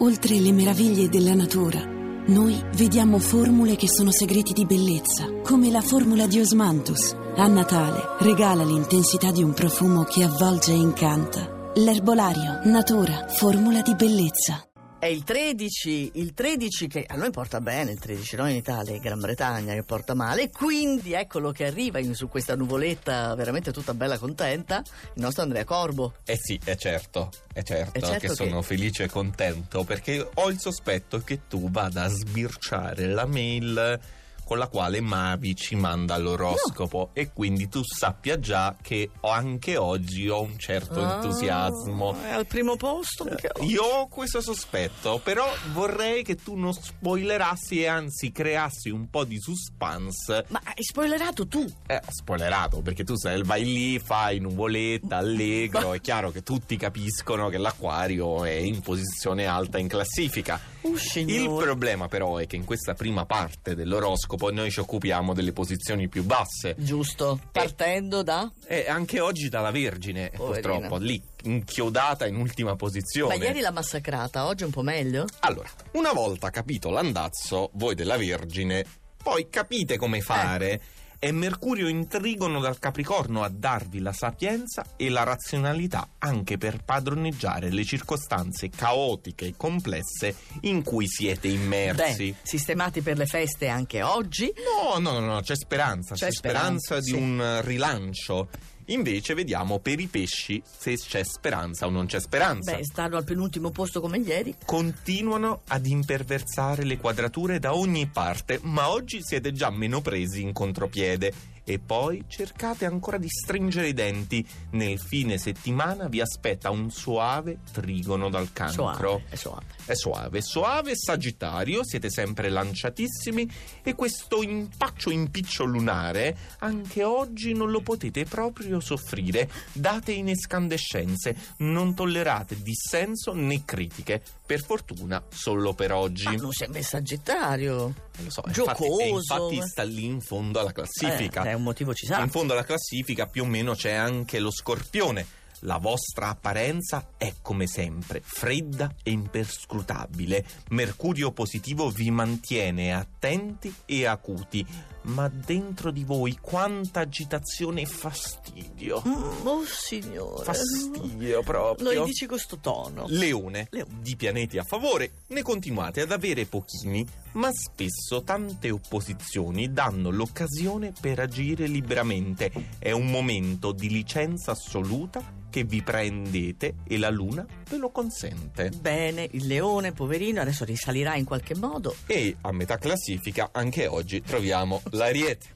Oltre le meraviglie della natura, noi vediamo formule che sono segreti di bellezza, come la formula di Osmanthus. A Natale regala l'intensità di un profumo che avvolge e incanta. L'erbolario, natura, formula di bellezza. È il 13, il 13 che a noi porta bene, il 13 no in Italia, è Gran Bretagna che porta male, quindi eccolo che arriva in, su questa nuvoletta veramente tutta bella contenta, il nostro Andrea Corbo. Eh sì, è certo, è certo, È certo che che- sono felice e contento perché ho il sospetto che tu vada a sbirciare la mail con la quale Mavi ci manda l'oroscopo e quindi tu sappia già che ho- anche oggi ho un certo entusiasmo. Ah, È al primo posto? Mica- Io ho questo sospetto, però vorrei che tu non spoilerassi e anzi creassi un po' di suspense. Ma hai spoilerato tu? Eh, spoilerato, perché tu sai, vai lì, fai nuvoletta, allegro, è chiaro che tutti capiscono che l'acquario è in posizione alta in classifica. Oh, Il problema però è che in questa prima parte dell'oroscopo noi ci occupiamo delle posizioni più basse. Giusto, partendo da... E anche oggi dalla Vergine, Poverina. purtroppo, lì inchiodata in ultima posizione. Ma ieri l'ha massacrata, oggi un po' meglio? Allora, una volta capito l'andazzo, voi della Vergine, poi capite come fare. È Mercurio in trigono dal Capricorno a darvi la sapienza e la razionalità anche per padroneggiare le circostanze caotiche e complesse in cui siete immersi. Beh, sistemati per le feste anche oggi. No, no, no, no, c'è speranza, c'è, C'è speranza, speranza, di sì. un eh, rilancio. Invece vediamo per i pesci se c'è speranza o non c'è speranza. Beh, stanno al penultimo posto come ieri. continuano ad imperversare le quadrature da ogni parte, ma oggi siete già meno presi in contropiede piede e poi cercate ancora di stringere i denti. Nel fine settimana vi aspetta un suave trigono dal cancro. Soave, è soave. È suave, suave Sagittario, siete sempre lanciatissimi e questo impaccio impiccio lunare anche oggi non lo potete proprio soffrire. Date in escandescenze, non tollerate dissenso né critiche. Per fortuna solo per oggi. Ma non sembra Sagittario. Eh, lo so, giocoso, infatti, infatti sta lì in fondo alla classifica. Eh, un motivo ci sarà. In fondo alla classifica più o meno c'è anche lo scorpione. La vostra apparenza è come sempre fredda e imperscrutabile. Mercurio positivo vi mantiene attenti e acuti, ma dentro di voi quanta agitazione e fastidio. Mm, oh signore. Fastidio proprio. Lo dici con sto tono. Leone, Leone. di pianeti a favore, ne continuate ad avere pochini, ma spesso tante opposizioni danno l'occasione per agire liberamente. È un momento di licenza assoluta che vi prendete e la luna ve lo consente. Bene, il leone, poverino, adesso risalirà in qualche modo. E a metà classifica anche oggi troviamo l'ariete.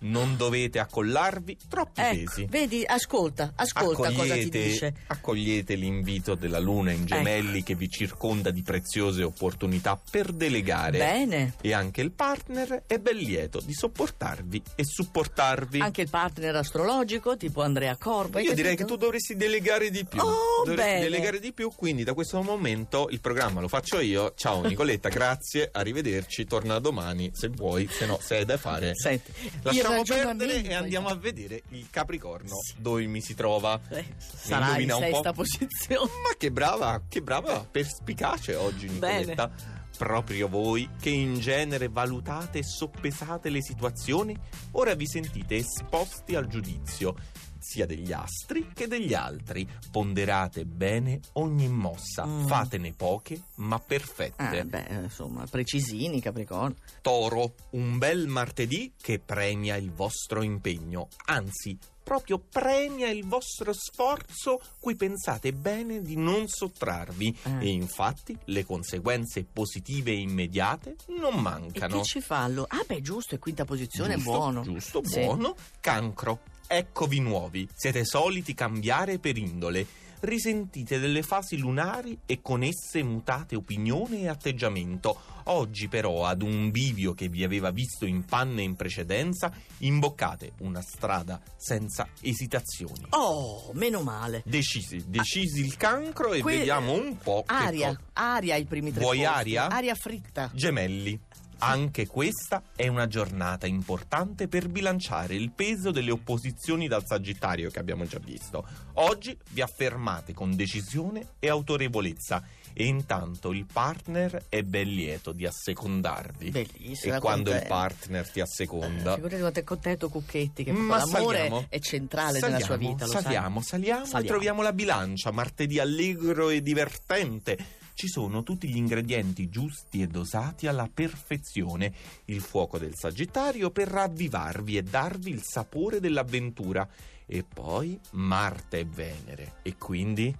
Non dovete accollarvi troppi Ecco, pesi. vedi, ascolta, ascolta cosa ti dice. accogliete l'invito della luna in gemelli che vi circonda di preziose opportunità per delegare. Bene. E anche il partner è ben lieto di sopportarvi e supportarvi. Anche il partner astrologico, tipo Andrea Corbo. hai Io direi che tu dovresti delegare di più. Oh, dovresti bene. delegare di più, quindi da questo momento il programma lo faccio io. Ciao Nicoletta, grazie, arrivederci, torna domani se vuoi, se no se hai da fare. Senti, Lasciamo perdere e andiamo a vedere il Capricorno, dove mi si trova. Eh, sarà in sesta posizione. Ma che brava, che brava, perspicace oggi Nicoletta. Proprio voi che in genere valutate e soppesate le situazioni, ora vi sentite esposti al giudizio sia degli astri che degli altri. Ponderate bene ogni mossa, Mm. fatene poche ma perfette. Ah, beh, insomma, precisini, Capricorno. Toro, un bel martedì che premia il vostro impegno, anzi, proprio premia il vostro sforzo cui pensate bene di non sottrarvi Eh. e infatti le conseguenze positive e immediate non E mancano. che ci fa allora? Ah, beh, giusto, è quinta posizione, giusto, buono. Giusto, Sì. buono. Cancro. Eccovi nuovi. Siete soliti cambiare per indole. Risentite delle fasi lunari e con esse mutate opinione e atteggiamento. Oggi però ad un bivio che vi aveva visto in panne in precedenza, imboccate una strada senza esitazioni. Oh, meno male. Decisi, decisi il cancro e Que- vediamo un po' Aria, aria i primi tre Vuoi posti. aria? Aria fritta. Gemelli. Anche questa è una giornata importante per bilanciare il peso delle opposizioni dal Sagittario che abbiamo già visto. Oggi vi affermate con decisione e autorevolezza e intanto il partner è ben lieto di assecondarvi. Bellissimo. E quando il contento. partner ti asseconda. Figurati quanto è contento Cucchetti, che Ma l'amore saliamo. è centrale nella sua Saliamo, vita. Lo sai. saliamo, saliamo, e Saliamo. troviamo la bilancia, martedì allegro e divertente. Ci sono tutti gli ingredienti giusti e dosati alla perfezione. Il fuoco del Sagittario per ravvivarvi e darvi il sapore dell'avventura. E poi Marte e Venere. E quindi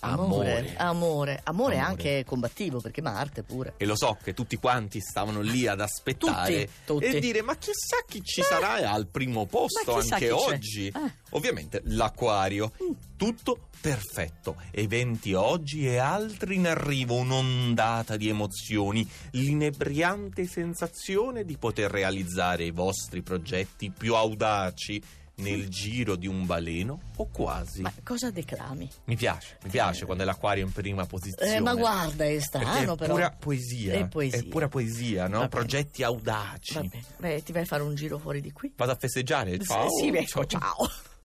Amore, amore, amore, Amore. anche combattivo perché Marte pure. E lo so che tutti quanti stavano lì ad aspettare Tutti, tutti. e dire ma chissà chi ci sarà al primo posto ma chissà anche chi c'è. oggi. Eh. Ovviamente l'acquario. Mm. Tutto perfetto. Eventi oggi e altri in arrivo, un'ondata di emozioni, l'inebriante sensazione di poter realizzare i vostri progetti più audaci nel giro di un baleno o quasi. Ma cosa declami? Mi piace, mi piace quando è l'acquario in prima posizione. Eh, ma guarda, è Perché strano è però. pura poesia. È poesia. È pura poesia, no? Va bene. Progetti audaci. Va bene. Beh, ti vai a fare un giro fuori di qui? Vado a festeggiare. Ciao. Sì, ecco, ciao.